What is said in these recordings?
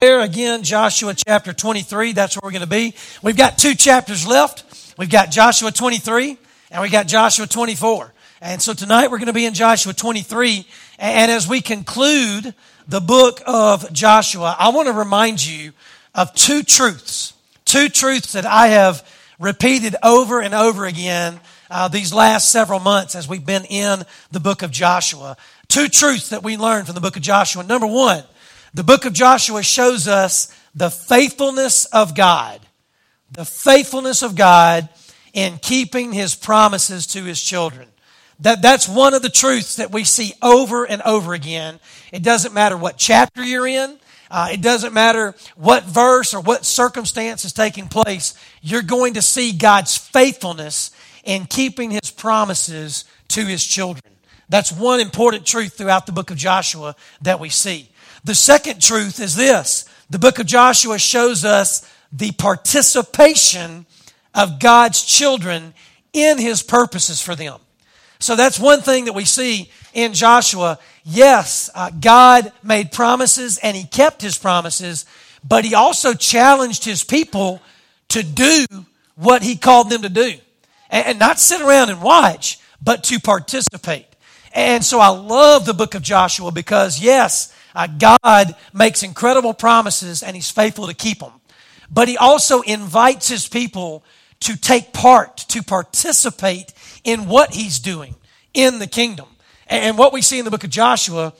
there again, Joshua chapter 23. That's where we're going to be. We've got two chapters left. We've got Joshua 23 and we got Joshua 24. And so tonight we're going to be in Joshua 23. And as we conclude the book of Joshua, I want to remind you of two truths. Two truths that I have repeated over and over again uh, these last several months as we've been in the book of Joshua. Two truths that we learned from the book of Joshua. Number one, the book of Joshua shows us the faithfulness of God. The faithfulness of God in keeping his promises to his children. That, that's one of the truths that we see over and over again. It doesn't matter what chapter you're in. Uh, it doesn't matter what verse or what circumstance is taking place. You're going to see God's faithfulness in keeping his promises to his children. That's one important truth throughout the book of Joshua that we see. The second truth is this. The book of Joshua shows us the participation of God's children in his purposes for them. So that's one thing that we see in Joshua. Yes, uh, God made promises and he kept his promises, but he also challenged his people to do what he called them to do. And, and not sit around and watch, but to participate. And so I love the book of Joshua because, yes, uh, God makes incredible promises and he's faithful to keep them. But he also invites his people to take part, to participate in what he's doing in the kingdom. And what we see in the book of Joshua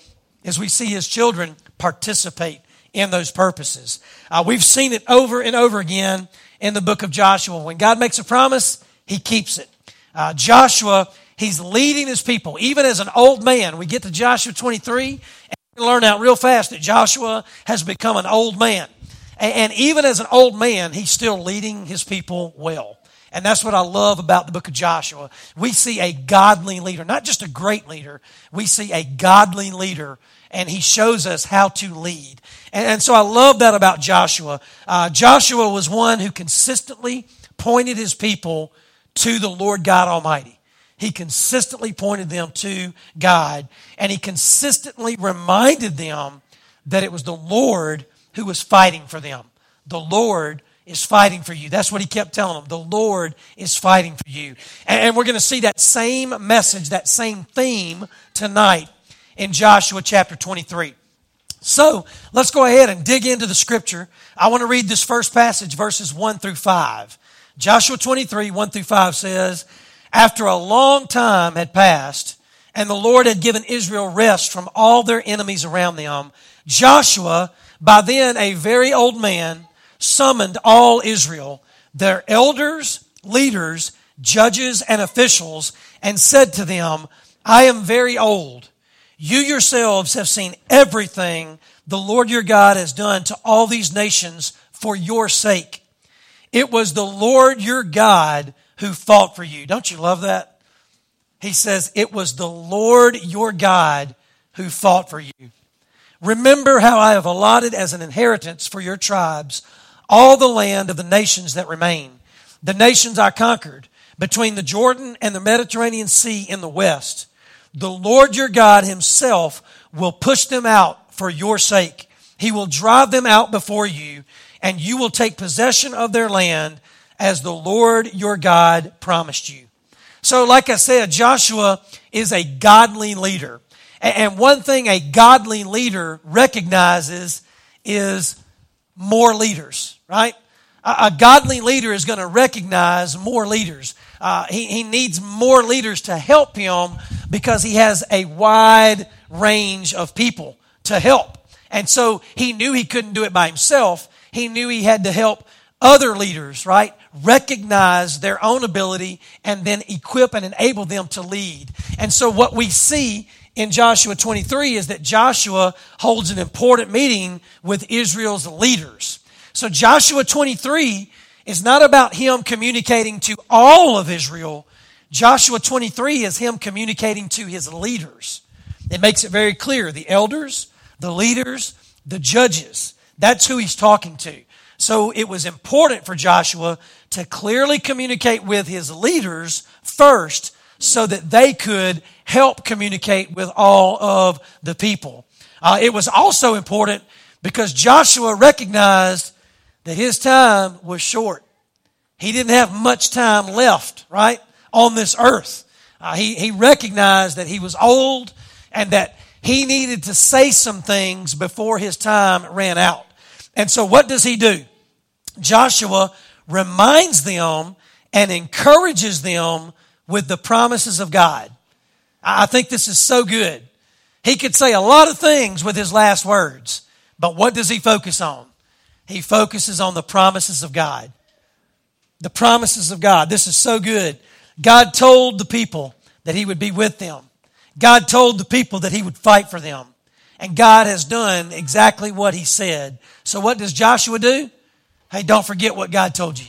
is we see his children participate in those purposes. Uh, we've seen it over and over again in the book of Joshua. When God makes a promise, he keeps it. Uh, Joshua, he's leading his people, even as an old man. We get to Joshua 23 and we learn out real fast that Joshua has become an old man. And even as an old man, he's still leading his people well. And that's what I love about the book of Joshua. We see a godly leader, not just a great leader, we see a godly leader, and he shows us how to lead. And, so I love that about Joshua. Uh, Joshua was one who consistently pointed his people to the Lord God Almighty. He consistently pointed them to God, and he consistently reminded them that it was the Lord who was fighting for them. The Lord is fighting for you. That's what he kept telling them. The Lord is fighting for you. And we're going to see that same message, that same theme tonight in Joshua chapter 23. So let's go ahead and dig into the scripture. I want to read this first passage, verses 1 through 5. Joshua 23, 1 through 5 says, After a long time had passed, and the Lord had given Israel rest from all their enemies around them, Joshua, by then a very old man, summoned all Israel, their elders, leaders, judges, and officials, and said to them, I am very old. You yourselves have seen everything the Lord your God has done to all these nations for your sake. It was the Lord your God who fought for you. Don't you love that? He says, It was the Lord your God who fought for you. Remember how I have allotted as an inheritance for your tribes all the land of the nations that remain, the nations I conquered between the Jordan and the Mediterranean Sea in the west. The Lord your God himself will push them out for your sake. He will drive them out before you, and you will take possession of their land as the Lord your God promised you. So, like I said, Joshua is a godly leader. And one thing a godly leader recognizes is more leaders right? A, godly leader is going to recognize more leaders. Uh, he, he needs more leaders to help him because he has a wide range of people to help. And so he knew he couldn't do it by himself. He knew he had to help other leaders, right? Recognize their own ability and then equip and enable them to lead. And so what we see in Joshua 23 is that Joshua holds an important meeting with Israel's leaders. So Joshua 23 is not about him communicating to all of Israel. Joshua 23 is him communicating to his leaders. It makes it very clear the elders, the leaders, the judges. That's who he's talking to. So it was important for Joshua to clearly communicate with his leaders first so that they could help communicate with all of the people. Uh, it was also important because Joshua recognized that his time was short. He didn't have much time left, right, on this earth. Uh, he, he recognized that he was old and that he needed to say some things before his time ran out. And so what does he do? Joshua reminds them and encourages them with the promises of God. I think this is so good. He could say a lot of things with his last words, but what does he focus on? He focuses on the promises of God. The promises of God. This is so good. God told the people that he would be with them. God told the people that he would fight for them. And God has done exactly what he said. So what does Joshua do? Hey, don't forget what God told you.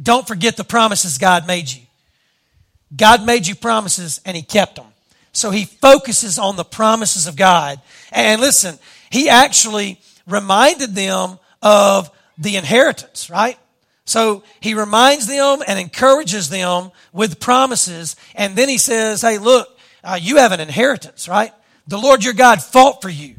Don't forget the promises God made you. God made you promises and he kept them. So he focuses on the promises of God. And listen, he actually reminded them of the inheritance, right? So he reminds them and encourages them with promises. And then he says, Hey, look, uh, you have an inheritance, right? The Lord your God fought for you.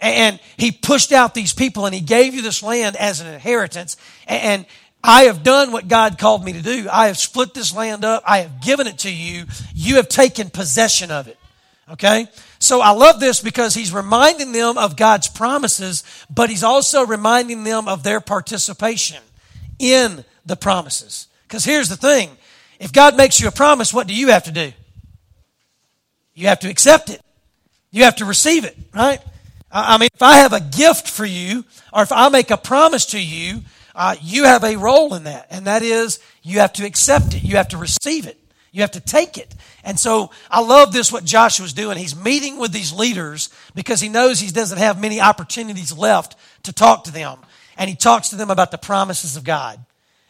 And he pushed out these people and he gave you this land as an inheritance. And I have done what God called me to do. I have split this land up. I have given it to you. You have taken possession of it. Okay? So I love this because he's reminding them of God's promises, but he's also reminding them of their participation in the promises. Because here's the thing if God makes you a promise, what do you have to do? You have to accept it, you have to receive it, right? I mean, if I have a gift for you, or if I make a promise to you, uh, you have a role in that, and that is you have to accept it, you have to receive it, you have to take it. And so I love this what Joshua's doing. He's meeting with these leaders because he knows he doesn't have many opportunities left to talk to them. And he talks to them about the promises of God.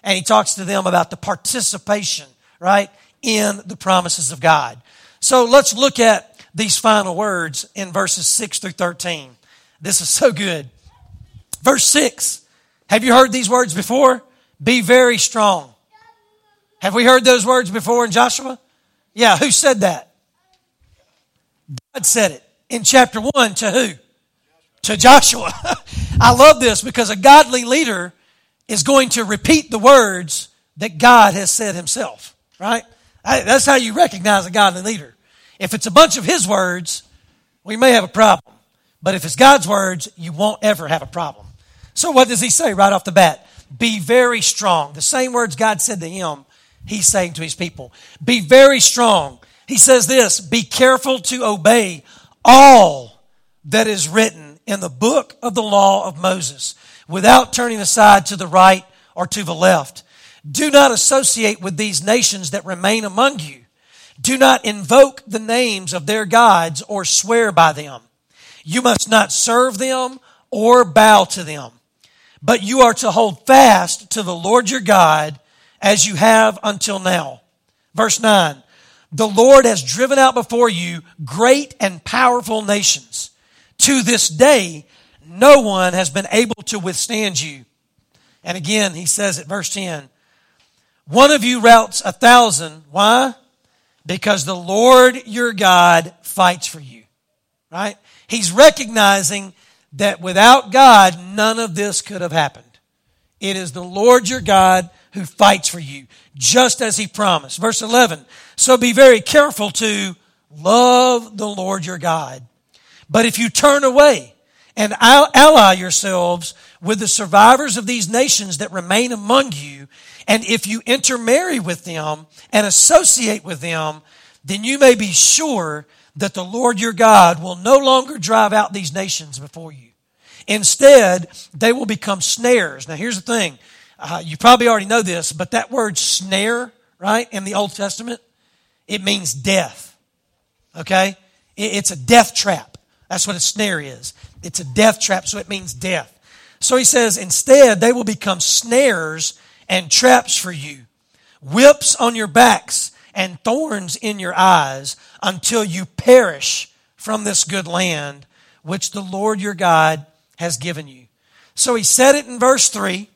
And he talks to them about the participation, right, in the promises of God. So let's look at these final words in verses 6 through 13. This is so good. Verse 6. Have you heard these words before? Be very strong. Have we heard those words before in Joshua? Yeah, who said that? God said it in chapter 1 to who? To Joshua. I love this because a godly leader is going to repeat the words that God has said himself, right? That's how you recognize a godly leader. If it's a bunch of his words, we may have a problem. But if it's God's words, you won't ever have a problem. So what does he say right off the bat? Be very strong. The same words God said to him he's saying to his people. Be very strong. He says this, be careful to obey all that is written in the book of the law of Moses without turning aside to the right or to the left. Do not associate with these nations that remain among you. Do not invoke the names of their gods or swear by them. You must not serve them or bow to them. But you are to hold fast to the Lord your God as you have until now. Verse 9 The Lord has driven out before you great and powerful nations. To this day, no one has been able to withstand you. And again, he says at verse 10 One of you routs a thousand. Why? Because the Lord your God fights for you. Right? He's recognizing that without God, none of this could have happened. It is the Lord your God who fights for you, just as he promised. Verse 11. So be very careful to love the Lord your God. But if you turn away and ally yourselves with the survivors of these nations that remain among you, and if you intermarry with them and associate with them, then you may be sure that the Lord your God will no longer drive out these nations before you. Instead, they will become snares. Now, here's the thing uh, you probably already know this, but that word snare, right, in the Old Testament, it means death. Okay? It's a death trap. That's what a snare is. It's a death trap, so it means death. So he says, instead, they will become snares and traps for you, whips on your backs and thorns in your eyes until you perish from this good land which the Lord your God has given you. So he said it in verse 3.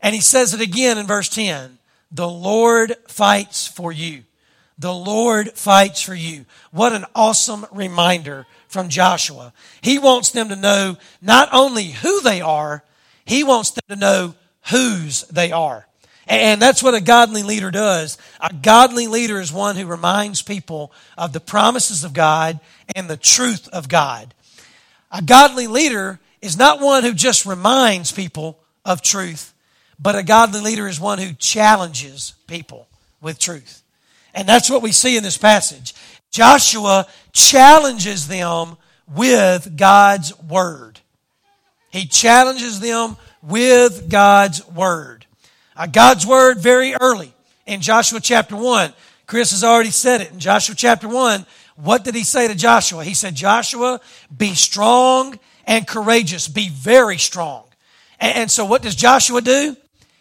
And he says it again in verse 10 The Lord fights for you. The Lord fights for you. What an awesome reminder from Joshua. He wants them to know not only who they are, he wants them to know whose they are. And that's what a godly leader does. A godly leader is one who reminds people of the promises of God and the truth of God. A godly leader is not one who just reminds people of truth, but a godly leader is one who challenges people with truth. And that's what we see in this passage. Joshua challenges them with God's word. He challenges them with God's word. Uh, God's word very early in Joshua chapter 1. Chris has already said it. In Joshua chapter 1, what did he say to Joshua? He said, Joshua, be strong and courageous. Be very strong. And, and so what does Joshua do?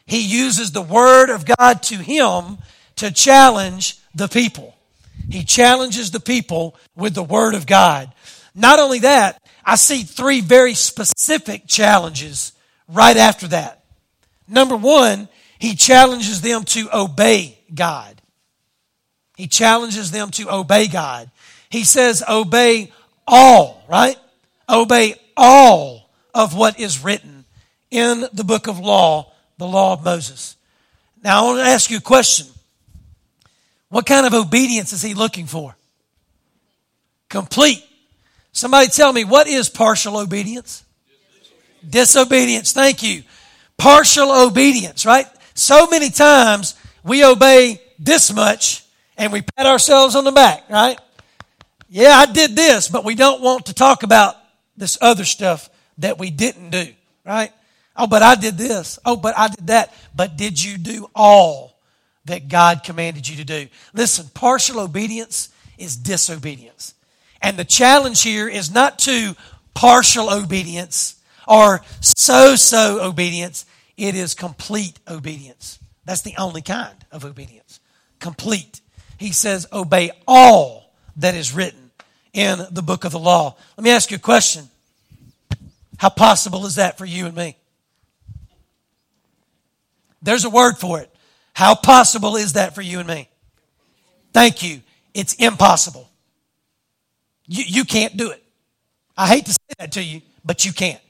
He uses the word of God to him to challenge the people. He challenges the people with the Word of God. Not only that, I see three very specific challenges right after that. Number one, he challenges them to obey God. He challenges them to obey God. He says, obey all, right? Obey all of what is written in the book of law, the law of Moses. Now, I want to ask you a question. What kind of obedience is he looking for? Complete. Somebody tell me, what is partial obedience? Disobedience. Thank you. Partial obedience, right? So many times we obey this much and we pat ourselves on the back, right? Yeah, I did this, but we don't want to talk about this other stuff that we didn't do, right? Oh, but I did this. Oh, but I did that. But did you do all that God commanded you to do. Listen, partial obedience is disobedience. And the challenge here is not to partial obedience or so so obedience, it is complete obedience. That's the only kind of obedience. Complete. He says, obey all that is written in the book of the law. Let me ask you a question. How possible is that for you and me? There's a word for it. How possible is that for you and me? Thank you. It's impossible. You, you can't do it. I hate to say that to you, but you can't.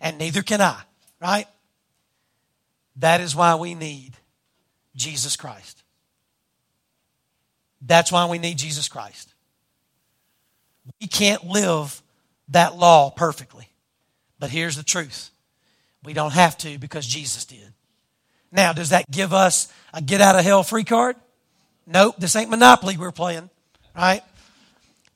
And neither can I, right? That is why we need Jesus Christ. That's why we need Jesus Christ. We can't live that law perfectly. But here's the truth we don't have to because Jesus did. Now, does that give us a get out of hell free card? Nope, this ain't Monopoly we're playing, right?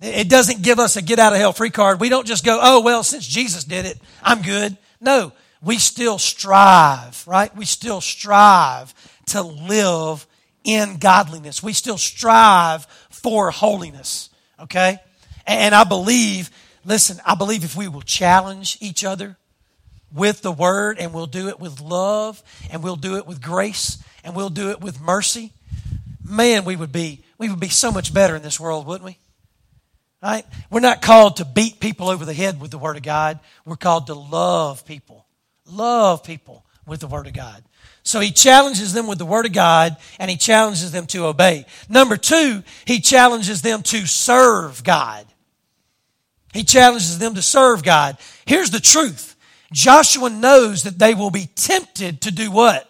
It doesn't give us a get out of hell free card. We don't just go, oh, well, since Jesus did it, I'm good. No, we still strive, right? We still strive to live in godliness. We still strive for holiness, okay? And I believe, listen, I believe if we will challenge each other with the word and we'll do it with love and we'll do it with grace and we'll do it with mercy, man, we would be we would be so much better in this world, wouldn't we? Right? We're not called to beat people over the head with the word of God. We're called to love people. Love people with the word of God. So he challenges them with the word of God and he challenges them to obey. Number two, he challenges them to serve God. He challenges them to serve God. Here's the truth. Joshua knows that they will be tempted to do what?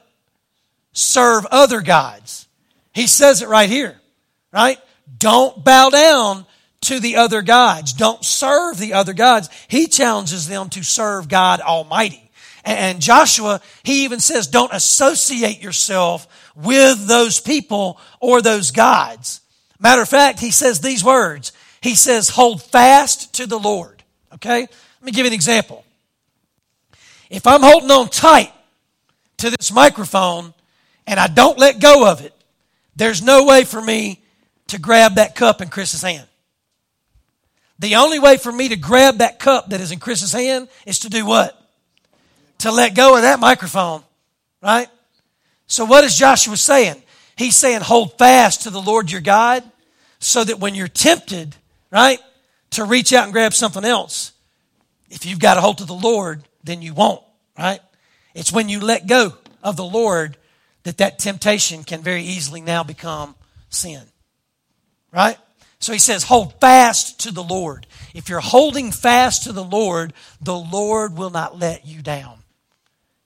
Serve other gods. He says it right here, right? Don't bow down to the other gods. Don't serve the other gods. He challenges them to serve God Almighty. And Joshua, he even says, don't associate yourself with those people or those gods. Matter of fact, he says these words. He says, hold fast to the Lord. Okay? Let me give you an example. If I'm holding on tight to this microphone and I don't let go of it, there's no way for me to grab that cup in Chris's hand. The only way for me to grab that cup that is in Chris's hand is to do what? To let go of that microphone, right? So what is Joshua saying? He's saying, hold fast to the Lord your God so that when you're tempted, right, to reach out and grab something else, if you've got a hold of the Lord, then you won't, right? It's when you let go of the Lord that that temptation can very easily now become sin, right? So he says, hold fast to the Lord. if you're holding fast to the Lord, the Lord will not let you down.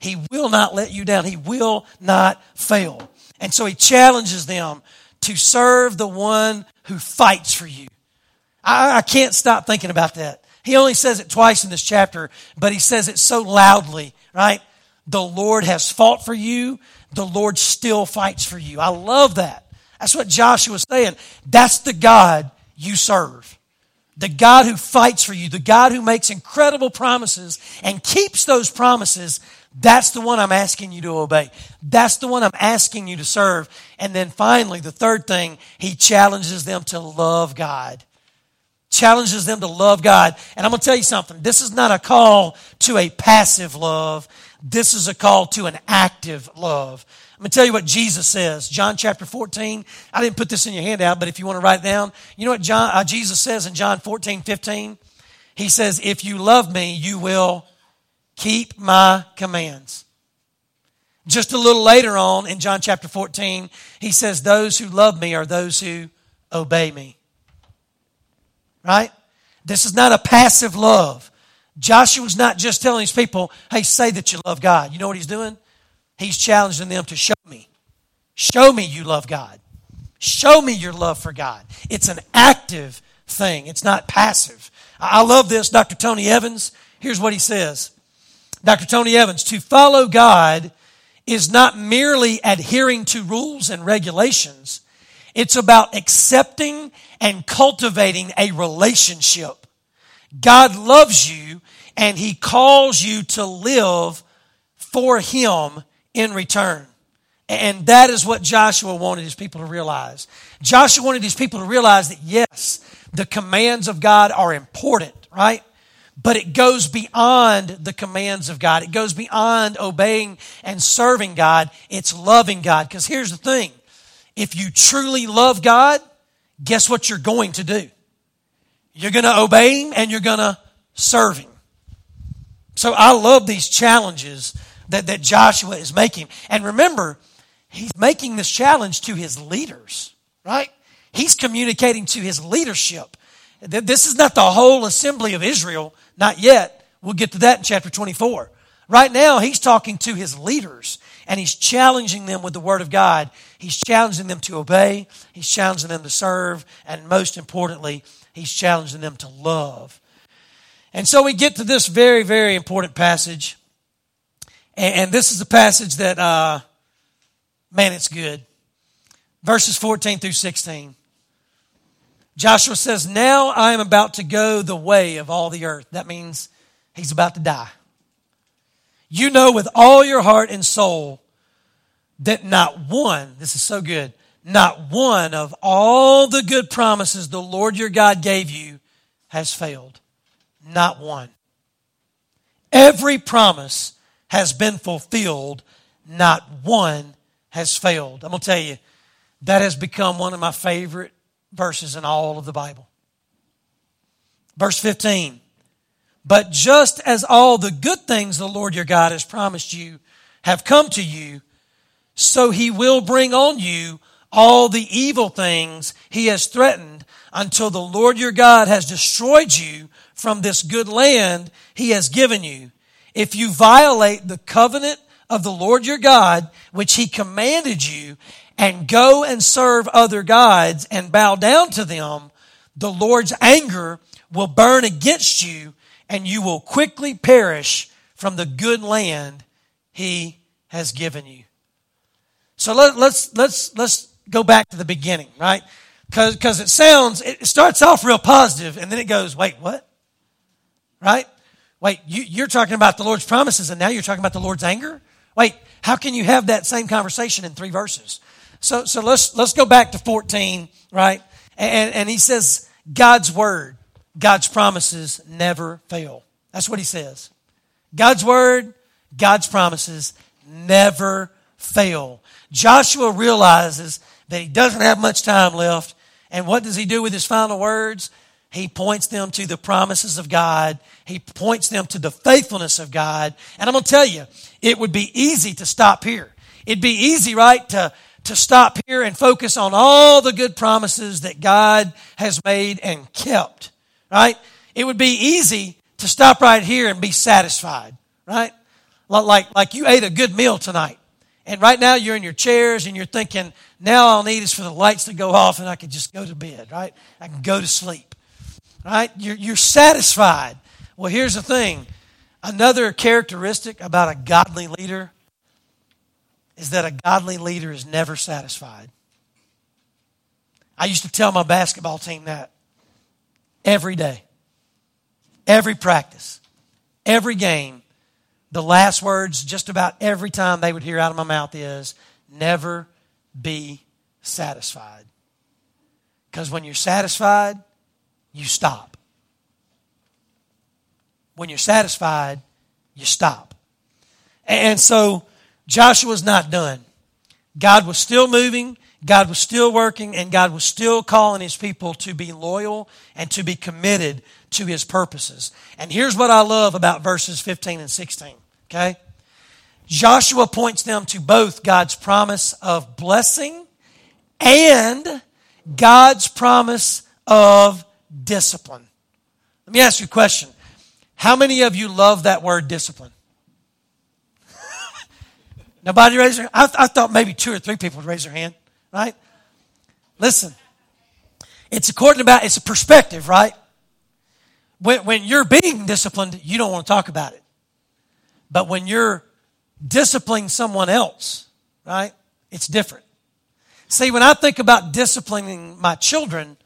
He will not let you down. He will not fail. And so he challenges them to serve the one who fights for you. I, I, can't stop thinking about that. He only says it twice in this chapter, but he says it so loudly, right? The Lord has fought for you. The Lord still fights for you. I love that. That's what Joshua's saying. That's the God you serve. The God who fights for you, the God who makes incredible promises and keeps those promises that's the one I'm asking you to obey. That's the one I'm asking you to serve. And then finally, the third thing, he challenges them to love God. Challenges them to love God. And I'm going to tell you something. This is not a call to a passive love. This is a call to an active love. I'm going to tell you what Jesus says. John chapter 14. I didn't put this in your handout, but if you want to write it down, you know what John, uh, Jesus says in John 14, 15? He says, if you love me, you will keep my commands. Just a little later on in John chapter 14, he says, Those who love me are those who obey me. Right? This is not a passive love. Joshua's not just telling these people, hey, say that you love God. You know what he's doing? He's challenging them to show me. Show me you love God. Show me your love for God. It's an active thing, it's not passive. I love this. Dr. Tony Evans, here's what he says Dr. Tony Evans, to follow God is not merely adhering to rules and regulations. It's about accepting and cultivating a relationship. God loves you and he calls you to live for him in return. And that is what Joshua wanted his people to realize. Joshua wanted his people to realize that yes, the commands of God are important, right? but it goes beyond the commands of God. It goes beyond obeying and serving God. It's loving God. Because here's the thing if you truly love God, guess what you're going to do? You're going to obey Him and you're going to serve Him. So I love these challenges that, that Joshua is making. And remember, he's making this challenge to his leaders, right? He's communicating to his leadership. This is not the whole assembly of Israel not yet. We'll get to that in chapter 24. Right now, he's talking to his leaders and he's challenging them with the word of God. He's challenging them to obey, he's challenging them to serve, and most importantly, he's challenging them to love. And so we get to this very, very important passage. And this is a passage that, uh, man, it's good. Verses 14 through 16. Joshua says, Now I am about to go the way of all the earth. That means he's about to die. You know with all your heart and soul that not one, this is so good, not one of all the good promises the Lord your God gave you has failed. Not one. Every promise has been fulfilled, not one has failed. I'm going to tell you, that has become one of my favorite verses in all of the Bible. Verse 15. But just as all the good things the Lord your God has promised you have come to you, so he will bring on you all the evil things he has threatened until the Lord your God has destroyed you from this good land he has given you. If you violate the covenant of the Lord your God, which he commanded you, and go and serve other gods and bow down to them, the Lord's anger will burn against you and you will quickly perish from the good land he has given you. So let, us let's, let's, let's go back to the beginning, right? Cause, cause it sounds, it starts off real positive and then it goes, wait, what? Right? Wait, you, you're talking about the Lord's promises and now you're talking about the Lord's anger? Wait, how can you have that same conversation in three verses? So, so let's, let's go back to 14, right? And, and he says, God's word, God's promises never fail. That's what he says. God's word, God's promises never fail. Joshua realizes that he doesn't have much time left. And what does he do with his final words? He points them to the promises of God. He points them to the faithfulness of God. And I'm going to tell you, it would be easy to stop here. It'd be easy, right, to, to stop here and focus on all the good promises that God has made and kept, right? it would be easy to stop right here and be satisfied, right? Like, like you ate a good meal tonight. And right now you're in your chairs and you're thinking, now all I need is for the lights to go off and I can just go to bed, right? I can go to sleep, right? You're, you're satisfied. Well, here's the thing another characteristic about a godly leader is that a godly leader is never satisfied. I used to tell my basketball team that every day, every practice, every game. The last words, just about every time they would hear out of my mouth, is never be satisfied. Because when you're satisfied, you stop. When you're satisfied, you stop. And so Joshua's not done. God was still moving, God was still working, and God was still calling his people to be loyal and to be committed to his purposes. And here's what I love about verses 15 and 16. Okay? Joshua points them to both God's promise of blessing and God's promise of discipline. Let me ask you a question. How many of you love that word discipline? Nobody raised their I, I thought maybe two or three people would raise their hand, right? Listen, it's according about, it's a perspective, right? When, when you're being disciplined, you don't want to talk about it. But when you're disciplining someone else, right, it's different. See, when I think about disciplining my children,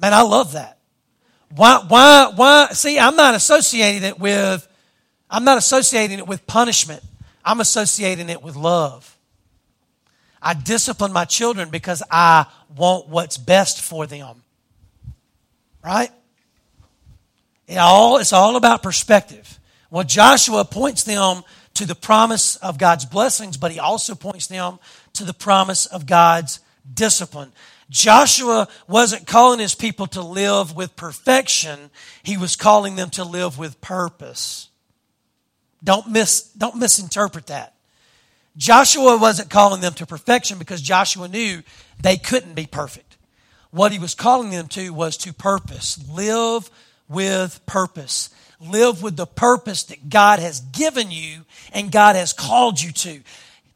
man, I love that. Why, why, why? See, I'm not associating it with, I'm not associating it with punishment. I'm associating it with love. I discipline my children because I want what's best for them. Right? It all, it's all about perspective. Well, Joshua points them to the promise of God's blessings, but he also points them to the promise of God's discipline. Joshua wasn't calling his people to live with perfection, he was calling them to live with purpose. Don't, miss, don't misinterpret that. Joshua wasn't calling them to perfection because Joshua knew they couldn't be perfect. What he was calling them to was to purpose. Live with purpose. Live with the purpose that God has given you and God has called you to.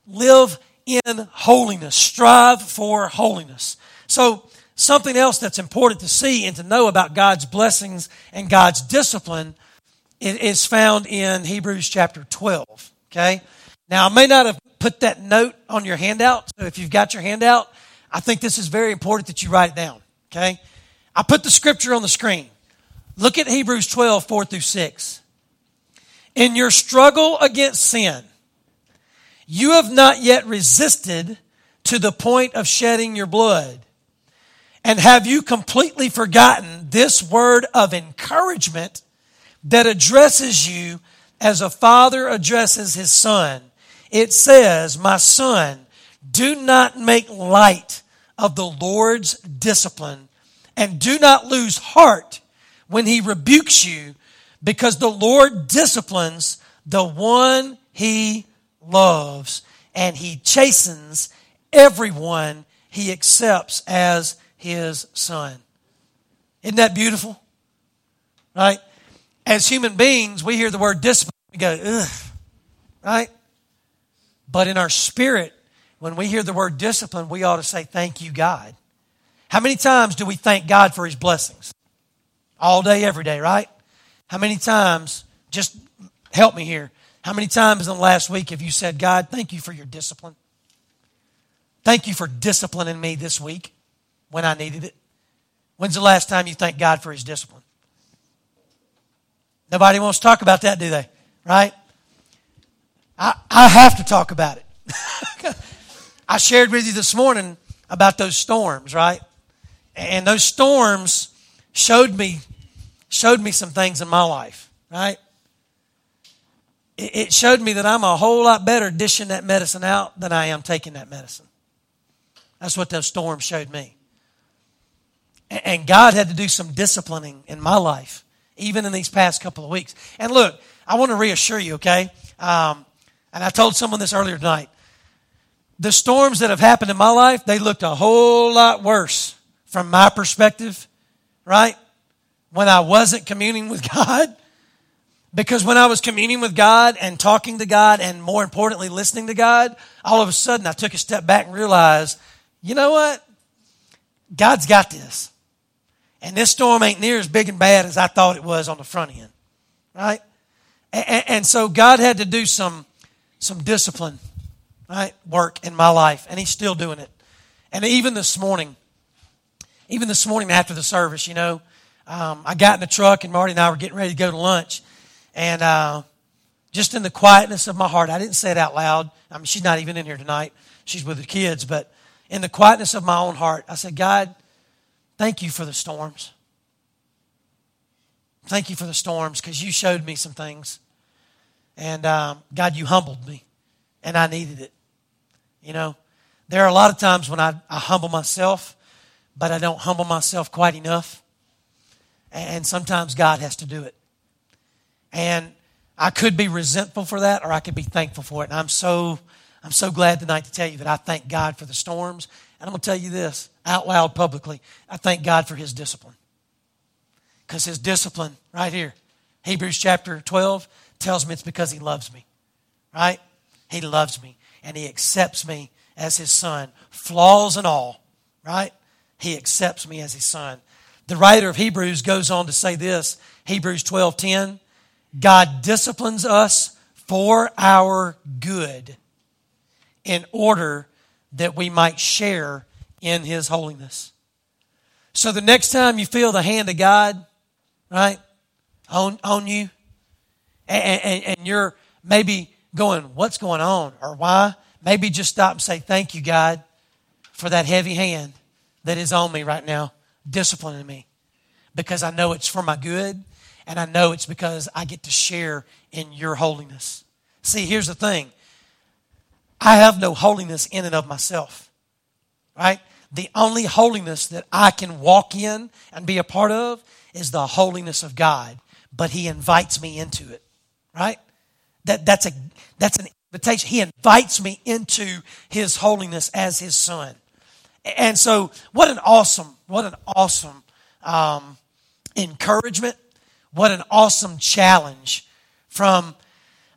Live in holiness. Strive for holiness. So, something else that's important to see and to know about God's blessings and God's discipline is found in Hebrews chapter 12. Okay? Now, I may not have put that note on your handout, so if you've got your handout, I think this is very important that you write it down. Okay? I put the scripture on the screen. Look at Hebrews 12, 4 through 6. In your struggle against sin, you have not yet resisted to the point of shedding your blood. And have you completely forgotten this word of encouragement that addresses you as a father addresses his son. It says, My son, do not make light of the Lord's discipline and do not lose heart when he rebukes you because the Lord disciplines the one he loves and he chastens everyone he accepts as his son. Isn't that beautiful? Right? as human beings, we hear the word discipline, we go, ugh, right? But in our spirit, when we hear the word discipline, we ought to say, Thank you, God. How many times do we thank God for His blessings? All day, every day, right? How many times, just help me here, how many times in the last week have you said, God, thank you for your discipline? Thank you for disciplining me this week when I needed it. When's the last time you thanked God for His discipline? Nobody wants to talk about that, do they? Right? I, I have to talk about it. I shared with you this morning about those storms, right? And those storms showed me showed me some things in my life, right? It showed me that I'm a whole lot better dishing that medicine out than I am taking that medicine. That's what those storms showed me. And God had to do some disciplining in my life even in these past couple of weeks. And look, I want to reassure you, okay? Um, and I told someone this earlier tonight. The storms that have happened in my life, they looked a whole lot worse from my perspective, right? when I wasn't communing with God. Because when I was communing with God and talking to God and more importantly, listening to God, all of a sudden I took a step back and realized, you know what? God's got this. And this storm ain't near as big and bad as I thought it was on the front end. Right? And, and so God had to do some, some discipline, right? Work in my life. And He's still doing it. And even this morning, even this morning after the service, you know, um, I got in the truck and Marty and I were getting ready to go to lunch. And uh, just in the quietness of my heart, I didn't say it out loud. I mean, she's not even in here tonight. She's with the kids. But in the quietness of my own heart, I said, God, thank you for the storms. Thank you for the storms because you showed me some things. And um, God, you humbled me, and I needed it. You know, there are a lot of times when I, I humble myself, but I don't humble myself quite enough. And sometimes God has to do it. And I could be resentful for that or I could be thankful for it. And I'm so I'm so glad tonight to tell you that I thank God for the storms. And I'm going to tell you this out loud publicly. I thank God for his discipline. Because his discipline right here, Hebrews chapter 12 tells me it's because he loves me. Right? He loves me and he accepts me as his son, flaws and all, right? He accepts me as his son. The writer of Hebrews goes on to say this, Hebrews 12:10, God disciplines us for our good in order that we might share in his holiness. So the next time you feel the hand of God, right, on, on you, and, and, and you're maybe going, what's going on or why? Maybe just stop and say, thank you, God, for that heavy hand that is on me right now, disciplining me. Because I know it's for my good and I know it's because I get to share in your holiness. See, here's the thing I have no holiness in and of myself, right? The only holiness that I can walk in and be a part of is the holiness of God, but He invites me into it, right? That, that's, a, that's an invitation. He invites me into His holiness as His Son. And so, what an awesome, what an awesome um, encouragement what an awesome challenge from,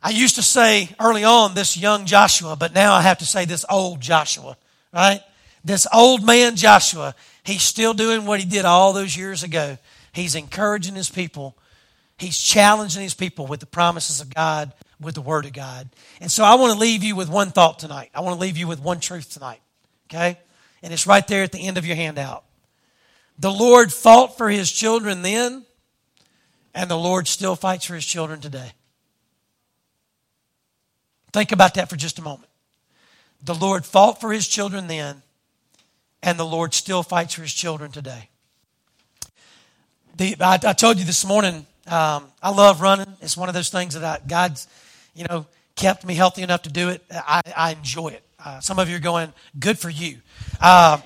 I used to say early on this young Joshua, but now I have to say this old Joshua, right? This old man Joshua, he's still doing what he did all those years ago. He's encouraging his people. He's challenging his people with the promises of God, with the Word of God. And so I want to leave you with one thought tonight. I want to leave you with one truth tonight. Okay? And it's right there at the end of your handout. The Lord fought for his children then, and the Lord still fights for his children today. Think about that for just a moment. The Lord fought for his children then, and the Lord still fights for his children today. The, I, I, told you this morning, um, I love running. It's one of those things that I, God's, you know, kept me healthy enough to do it. I, I enjoy it. Uh, some of you are going, good for you. Uh,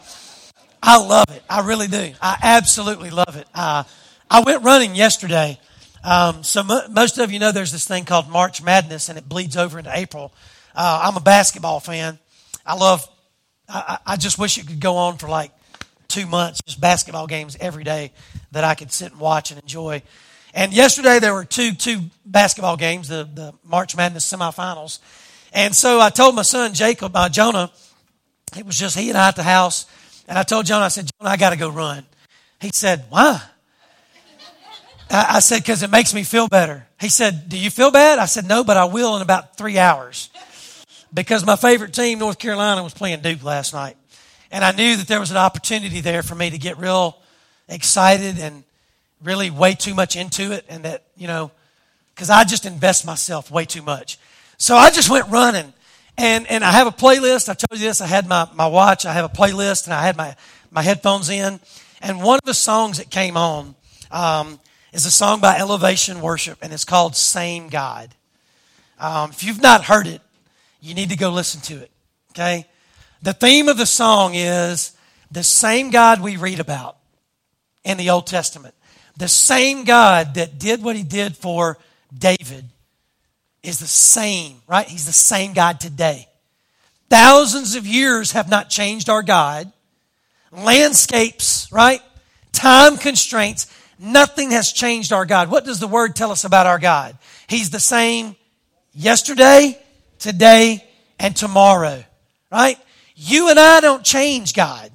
I love it. I really do. I absolutely love it. Uh, I went running yesterday. Um, so most of you know there's this thing called March Madness, and it bleeds over into April. Uh, I'm a basketball fan. I love. I, I just wish it could go on for like two months, just basketball games every day that I could sit and watch and enjoy. And yesterday there were two two basketball games, the the March Madness semifinals. And so I told my son Jacob, uh, Jonah, it was just he and I at the house, and I told Jonah, I said, Jonah, I got to go run. He said, Why? I said, because it makes me feel better. He said, Do you feel bad? I said, No, but I will in about three hours. Because my favorite team, North Carolina, was playing Duke last night. And I knew that there was an opportunity there for me to get real excited and really way too much into it. And that, you know, because I just invest myself way too much. So I just went running. And, and I have a playlist. I told you this. I had my, my watch. I have a playlist and I had my, my headphones in. And one of the songs that came on, um, is a song by Elevation Worship, and it's called Same God. Um, if you've not heard it, you need to go listen to it. Okay? The theme of the song is the same God we read about in the Old Testament. The same God that did what he did for David is the same, right? He's the same God today. Thousands of years have not changed our God. Landscapes, right? Time constraints Nothing has changed our God. What does the word tell us about our God? He's the same yesterday, today, and tomorrow. Right? You and I don't change God.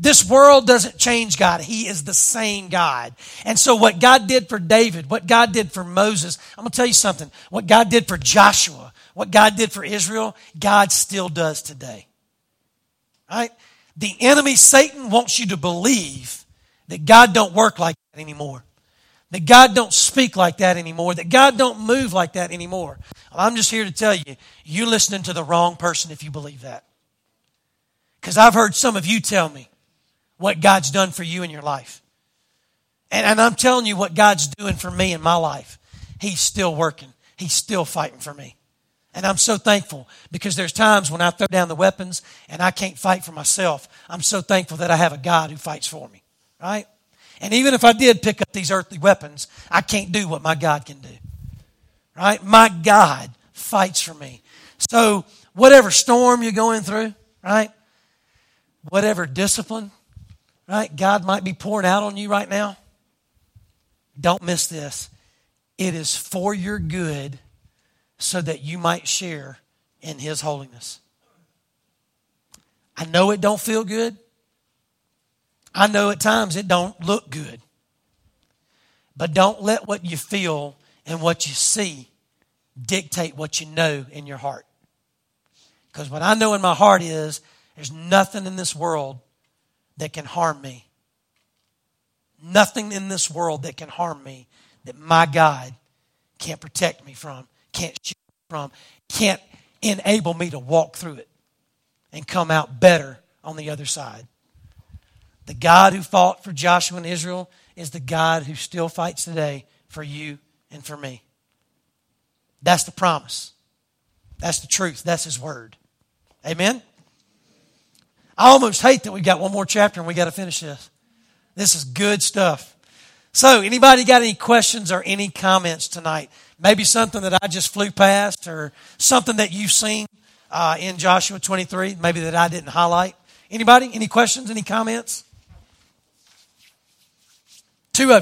This world doesn't change God. He is the same God. And so what God did for David, what God did for Moses, I'm going to tell you something. What God did for Joshua, what God did for Israel, God still does today. Right? The enemy, Satan, wants you to believe that God don't work like anymore. That God don't speak like that anymore. That God don't move like that anymore. I'm just here to tell you, you're listening to the wrong person if you believe that. Because I've heard some of you tell me what God's done for you in your life. And, and I'm telling you what God's doing for me in my life. He's still working. He's still fighting for me. And I'm so thankful because there's times when I throw down the weapons and I can't fight for myself. I'm so thankful that I have a God who fights for me. Right? And even if I did pick up these earthly weapons, I can't do what my God can do. Right? My God fights for me. So, whatever storm you're going through, right? Whatever discipline, right? God might be pouring out on you right now. Don't miss this. It is for your good so that you might share in his holiness. I know it don't feel good. I know at times it don't look good. But don't let what you feel and what you see dictate what you know in your heart. Because what I know in my heart is there's nothing in this world that can harm me. Nothing in this world that can harm me that my God can't protect me from, can't shield me from, can't enable me to walk through it and come out better on the other side. The God who fought for Joshua and Israel is the God who still fights today for you and for me. That's the promise. That's the truth. That's His Word. Amen? I almost hate that we've got one more chapter and we got to finish this. This is good stuff. So, anybody got any questions or any comments tonight? Maybe something that I just flew past or something that you've seen uh, in Joshua 23, maybe that I didn't highlight. Anybody? Any questions? Any comments? Two of you.